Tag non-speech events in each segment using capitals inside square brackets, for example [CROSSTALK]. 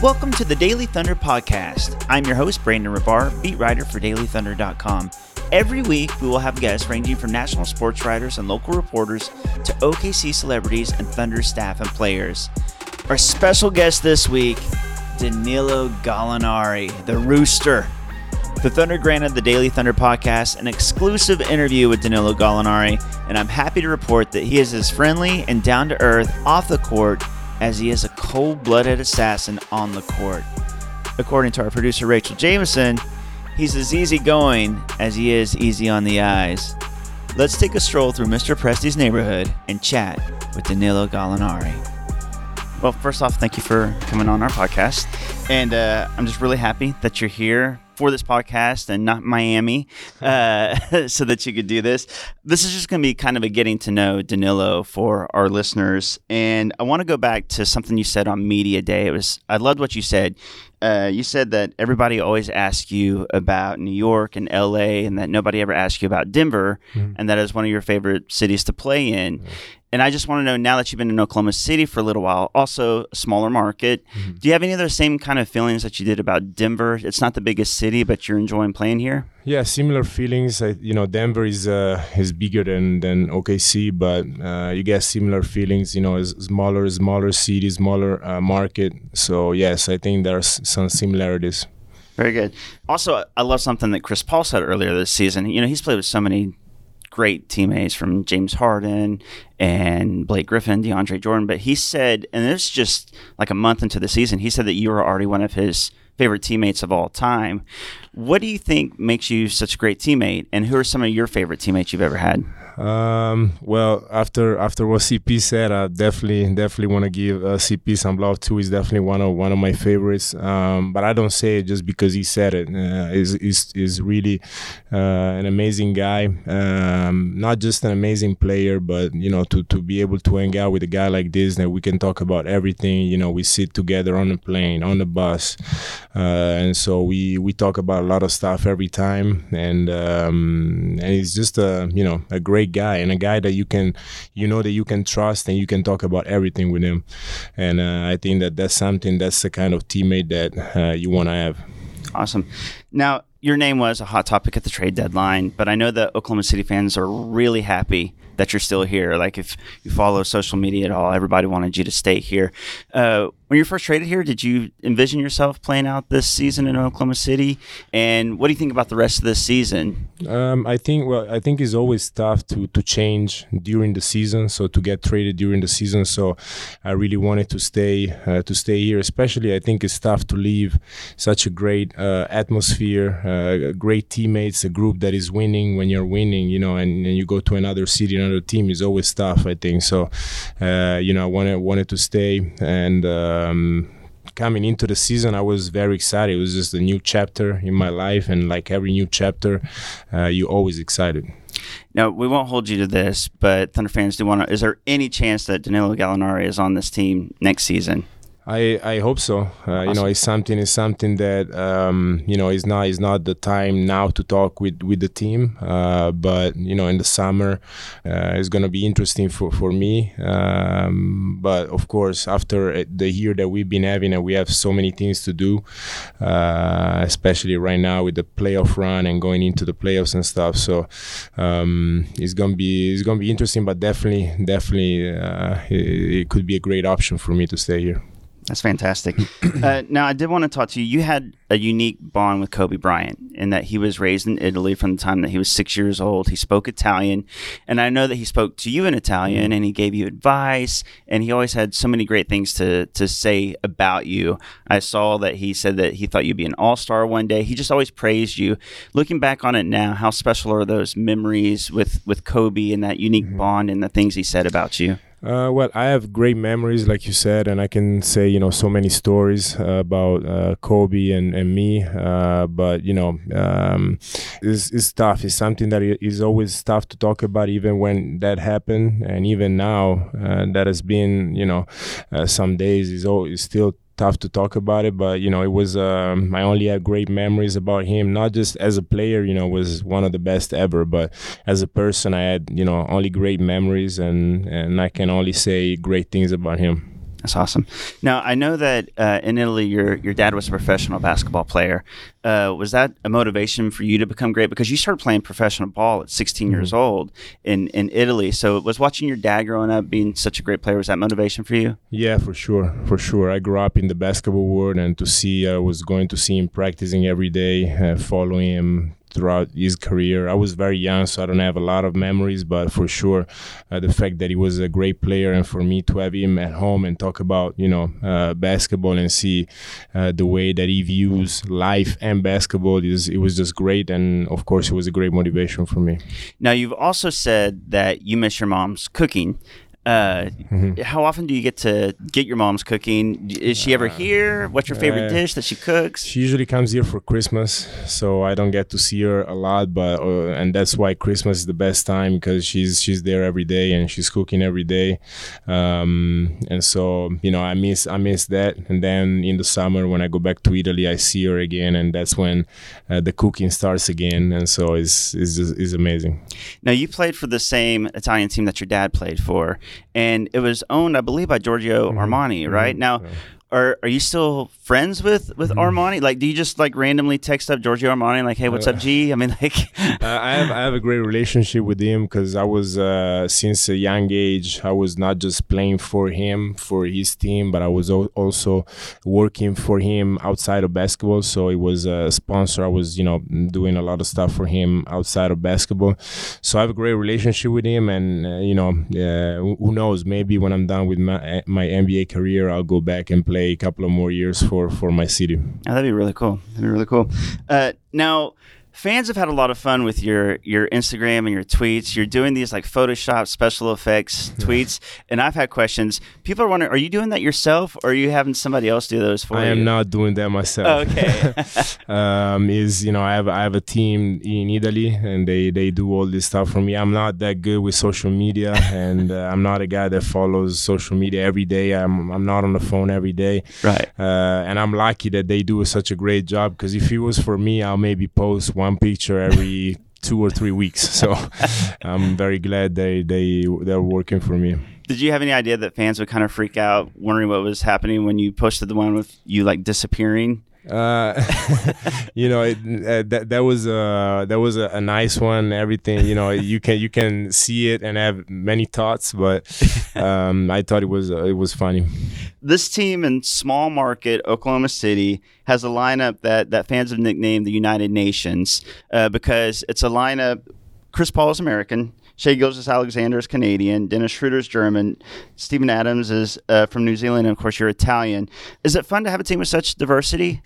Welcome to the Daily Thunder Podcast. I'm your host, Brandon Rahbar, beat writer for DailyThunder.com. Every week, we will have guests ranging from national sports writers and local reporters to OKC celebrities and Thunder staff and players. Our special guest this week, Danilo Gallinari, the Rooster. The Thunder granted the Daily Thunder podcast an exclusive interview with Danilo Gallinari, and I'm happy to report that he is as friendly and down to earth off the court as he is a cold blooded assassin on the court. According to our producer Rachael Jameson, he's as easygoing as he is easy on the eyes. Let's take a stroll through Mr. Presti's neighborhood and chat with Danilo Gallinari. Well, first off, thank you for coming on our podcast. And uh, I'm just really happy that you're here for this podcast and not Miami [LAUGHS] uh, [LAUGHS] so that you could do this. This is just going to be kind of a getting to know Danilo for our listeners. And I want to go back to something you said on Media Day. It was I loved what you said. Uh, you said that everybody always asks you about New York and LA, and that nobody ever asks you about Denver, mm-hmm. and that is one of your favorite cities to play in. Mm-hmm. And I just want to know now that you've been in Oklahoma City for a little while, also a smaller market, mm-hmm. do you have any of those same kind of feelings that you did about Denver? It's not the biggest city, but you're enjoying playing here. Yeah, similar feelings. I, you know, Denver is uh, is bigger than than OKC, but uh, you get similar feelings. You know, smaller, smaller city, smaller uh, market. So yes, I think there's some similarities. Very good. Also, I love something that Chris Paul said earlier this season. You know, he's played with so many great teammates from James Harden and Blake Griffin, DeAndre Jordan. But he said, and this is just like a month into the season, he said that you were already one of his favorite teammates of all time. What do you think makes you such a great teammate? And who are some of your favorite teammates you've ever had? Um, well, after after what CP said, I definitely definitely want to give uh, CP some love too. He's definitely one of one of my favorites. Um, but I don't say it just because he said it. Uh, is really uh, an amazing guy. Um, not just an amazing player, but you know to to be able to hang out with a guy like this that we can talk about everything. You know, we sit together on the plane, on the bus, uh, and so we we talk about a lot of stuff every time. And um, and he's just a you know a great great guy and a guy that you can, you know, that you can trust and you can talk about everything with him. And uh, I think that that's something that's the kind of teammate that uh, you want to have. Awesome. Now, your name was a hot topic at the trade deadline, but I know that Oklahoma City fans are really happy that you're still here. Like if you follow social media at all, everybody wanted you to stay here. Uh, when you first traded here, did you envision yourself playing out this season in Oklahoma City? And what do you think about the rest of this season? Um, I think well, I think it's always tough to to change during the season. So to get traded during the season, so I really wanted to stay uh, to stay here. Especially, I think it's tough to leave such a great uh, atmosphere, uh, great teammates, a group that is winning when you're winning. You know, and, and you go to another city, another team is always tough. I think so. Uh, you know, I wanted wanted to stay and um, coming into the season, I was very excited. It was just a new chapter in my life, and like every new chapter, uh, you're always excited. Now we won't hold you to this, but Thunder fans do want to. Is there any chance that Danilo Gallinari is on this team next season? I, I hope so. Uh, awesome. You know, it's something is something that um, you know is not is not the time now to talk with with the team. Uh, but you know, in the summer, uh, it's gonna be interesting for for me. Um, but of course, after the year that we've been having, and we have so many things to do, uh, especially right now with the playoff run and going into the playoffs and stuff. So um, it's gonna be it's gonna be interesting. But definitely, definitely, uh, it, it could be a great option for me to stay here. That's fantastic. [CLEARS THROAT] uh, now, I did want to talk to you. You had a unique bond with Kobe Bryant in that he was raised in Italy from the time that he was six years old. He spoke Italian, and I know that he spoke to you in Italian, and he gave you advice, and he always had so many great things to to say about you. I saw that he said that he thought you'd be an all star one day. He just always praised you. Looking back on it now, how special are those memories with with Kobe and that unique mm-hmm. bond and the things he said about you? Uh, well, I have great memories, like you said, and I can say you know so many stories uh, about uh, Kobe and, and me. Uh, but you know, um, it's, it's tough. It's something that is always tough to talk about, even when that happened, and even now uh, that has been you know uh, some days is always still tough to talk about it, but you know, it was. Um, I only have great memories about him. Not just as a player, you know, was one of the best ever, but as a person, I had you know only great memories, and and I can only say great things about him. That's awesome. Now I know that uh, in Italy, your your dad was a professional basketball player. Uh, was that a motivation for you to become great? Because you started playing professional ball at 16 mm-hmm. years old in in Italy. So was watching your dad growing up being such a great player was that motivation for you? Yeah, for sure, for sure. I grew up in the basketball world, and to see I was going to see him practicing every day, uh, following him throughout his career. I was very young, so I don't have a lot of memories, but for sure, uh, the fact that he was a great player, and for me to have him at home and talk about you know uh, basketball and see uh, the way that he views life and basketball is it was just great, and of course, it was a great motivation for me. Now, you've also said that you miss your mom's cooking. Uh, mm-hmm. How often do you get to get your mom's cooking? Is she ever uh, here? What's your favorite uh, dish that she cooks? She usually comes here for Christmas, so I don't get to see her a lot. But uh, and that's why Christmas is the best time because she's she's there every day and she's cooking every day. Um, and so you know I miss I miss that. And then in the summer when I go back to Italy, I see her again, and that's when uh, the cooking starts again. And so it's it's it's amazing. Now you played for the same Italian team that your dad played for and it was owned, I believe, by Giorgio mm-hmm. Armani. Right mm-hmm. now, yeah are are you still friends with with mm-hmm. Armani? Like, do you just like randomly text up Giorgio Armani like, "Hey, what's uh, up, G?" I mean, like, [LAUGHS] I have I have a great relationship with him because I was uh, since a young age I was not just playing for him for his team, but I was also working for him outside of basketball. So it was a sponsor. I was you know doing a lot of stuff for him outside of basketball. So I have a great relationship with him, and uh, you know, who knows? Maybe when I'm done with my my NBA career, I'll go back and play play a couple of more years for for my city. Oh, that'd be really cool. That'd be really cool. Uh, now, fans have had a lot of fun with your your Instagram and your tweets. You're doing these like Photoshop special effects tweets, and I've had questions. People are wondering, are you doing that yourself, or are you having somebody else do those for I you? I am not doing that myself. Okay. [LAUGHS] um, is you know I have I have a team in Italy, and they they do all this stuff for me. I'm not that good with social media, [LAUGHS] and uh, I'm not a guy that follows social media every day. I'm I'm not on the phone every day. Right. Uh, and I'm lucky that they do such a great job because if it was for me, I'll maybe post one one picture every [LAUGHS] two or three weeks. So I'm very glad they they they're working for me. Did you have any idea that fans would kind of freak out, wondering what was happening when you posted the one with you like disappearing? Uh, [LAUGHS] you know, it, uh, that that was a that was a, a, nice one. Everything, you know, you can you can see it and have many thoughts, but [LAUGHS] um, I thought it was uh, it was funny. This team in small market Oklahoma City has a lineup that that fans have nicknamed the United Nations uh, because it's a lineup. Chris Paul is American. Shai Gilgeous-Alexander is Canadian. Dennis Schroeder is German. Steven Adams is uh, from New Zealand. And of course, you're Italian. Is it fun to have a team with such diversity?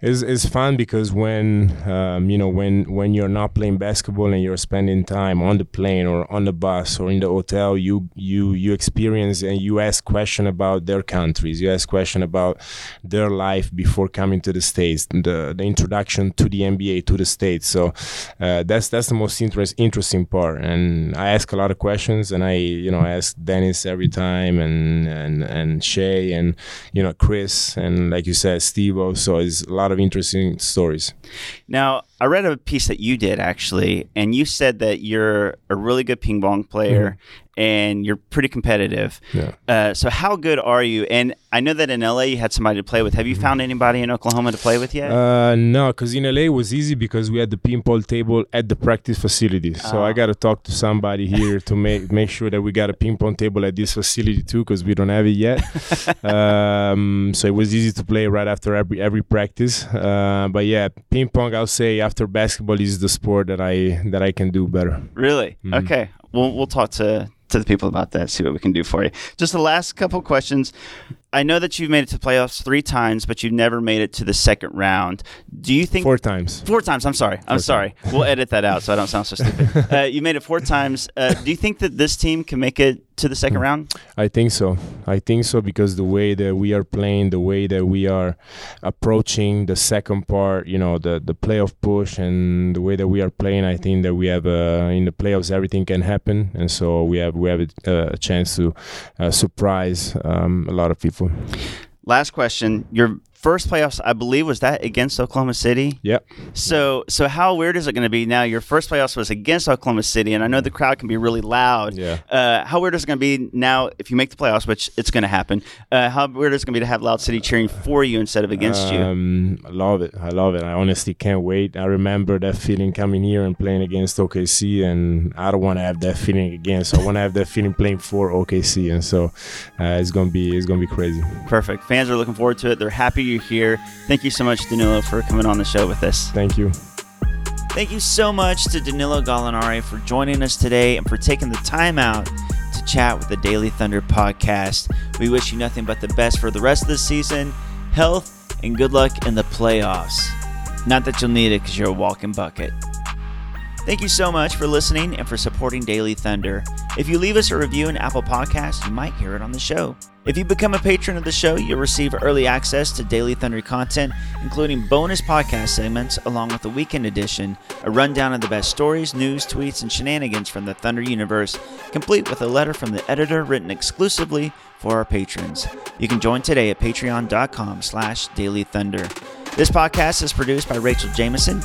It's, it's fun because when um, you know when when you're not playing basketball and you're spending time on the plane or on the bus or in the hotel, you you you experience and you ask question about their countries. You ask question about their life before coming to the states. The the introduction to the NBA to the states. So uh, that's that's the most interest, interesting part and I ask a lot of questions, and I, you know, I ask Dennis every time, and and and Shai, and you know, Chris, and like you said, Steve. So it's a lot of interesting stories. Now, I read a piece that you did actually, and you said that you're a really good ping pong player mm-hmm. And you're pretty competitive. Yeah. Uh, so, how good are you? And I know that in LA you had somebody to play with. Have you mm-hmm. found anybody in Oklahoma to play with yet? Uh, no, because in LA it was easy because we had the ping pong table at the practice facility. So I ah. got to talk to somebody here to make [LAUGHS] make sure that we got a ping pong table at this facility too, because we don't have it yet. [LAUGHS] um, so it was easy to play right after every every practice. Uh, but yeah, ping pong, I'll say after basketball is the sport that I that I can do better. Really? Mm-hmm. Okay. We'll we'll talk to to the people about that. See what we can do for you. Just the last couple questions. I know that you've made it to playoffs three times, but you've never made it to the second round. Do you think four times? Four times. I'm sorry. I'm sorry. We'll edit that out so I don't sound so stupid. [LAUGHS] Uh, you made it four times. Uh, do you think that this team can make it to the second round? I think so. I think so because the way that we are playing, the way that we are approaching the second part, you know, the the playoff push, and the way that we are playing, I think that we have uh, in the playoffs everything can happen, and so we have we have a, a chance to uh, surprise um, a lot of people. last question. Your first playoffs, I believe, was that against Oklahoma City. Yep. So, so how weird is it going to be now? Your first playoffs was against Oklahoma City, and I know the crowd can be really loud. Yeah. Uh, how weird is it going to be now if you make the playoffs, which it's going to happen? Uh, how weird is it going to be to have Loud City cheering for you instead of against you? Um, I love it. I love it. I honestly can't wait. I remember that feeling coming here and playing against OKC, and I don't want to have that feeling again. So I want to have that feeling playing for OKC, and so uh, it's gonna be it's gonna be crazy. Perfect. Fans are looking forward to it. They're happy you're here. Thank you so much, Danilo, for coming on the show with us. Thank you. Thank you so much to Danilo Gallinari for joining us today and for taking the time out to chat with the Daily Thunder podcast. We wish you nothing but the best for the rest of the season, health, and good luck in the playoffs. Not that you'll need it because you're a walking bucket. Thank you so much for listening and for supporting Daily Thunder. If you leave us a review in Apple Podcasts, you might hear it on the show. If you become a patron of the show, you'll receive early access to Daily Thunder content, including bonus podcast segments, along with the weekend edition, a rundown of the best stories, news, tweets, and shenanigans from the Thunder universe, complete with a letter from the editor written exclusively for our patrons. You can join today at patreon.com slash Daily Thunder. This podcast is produced by Rachael Jameson.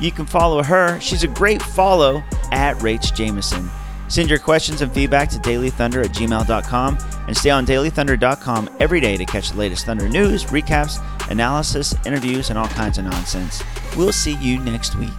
You can follow her. She's a great follow at Rach Jameson. Send your questions and feedback to dailythunder at gmail.com and stay on dailythunder.com every day to catch the latest Thunder news, recaps, analysis, interviews, and all kinds of nonsense. We'll see you next week.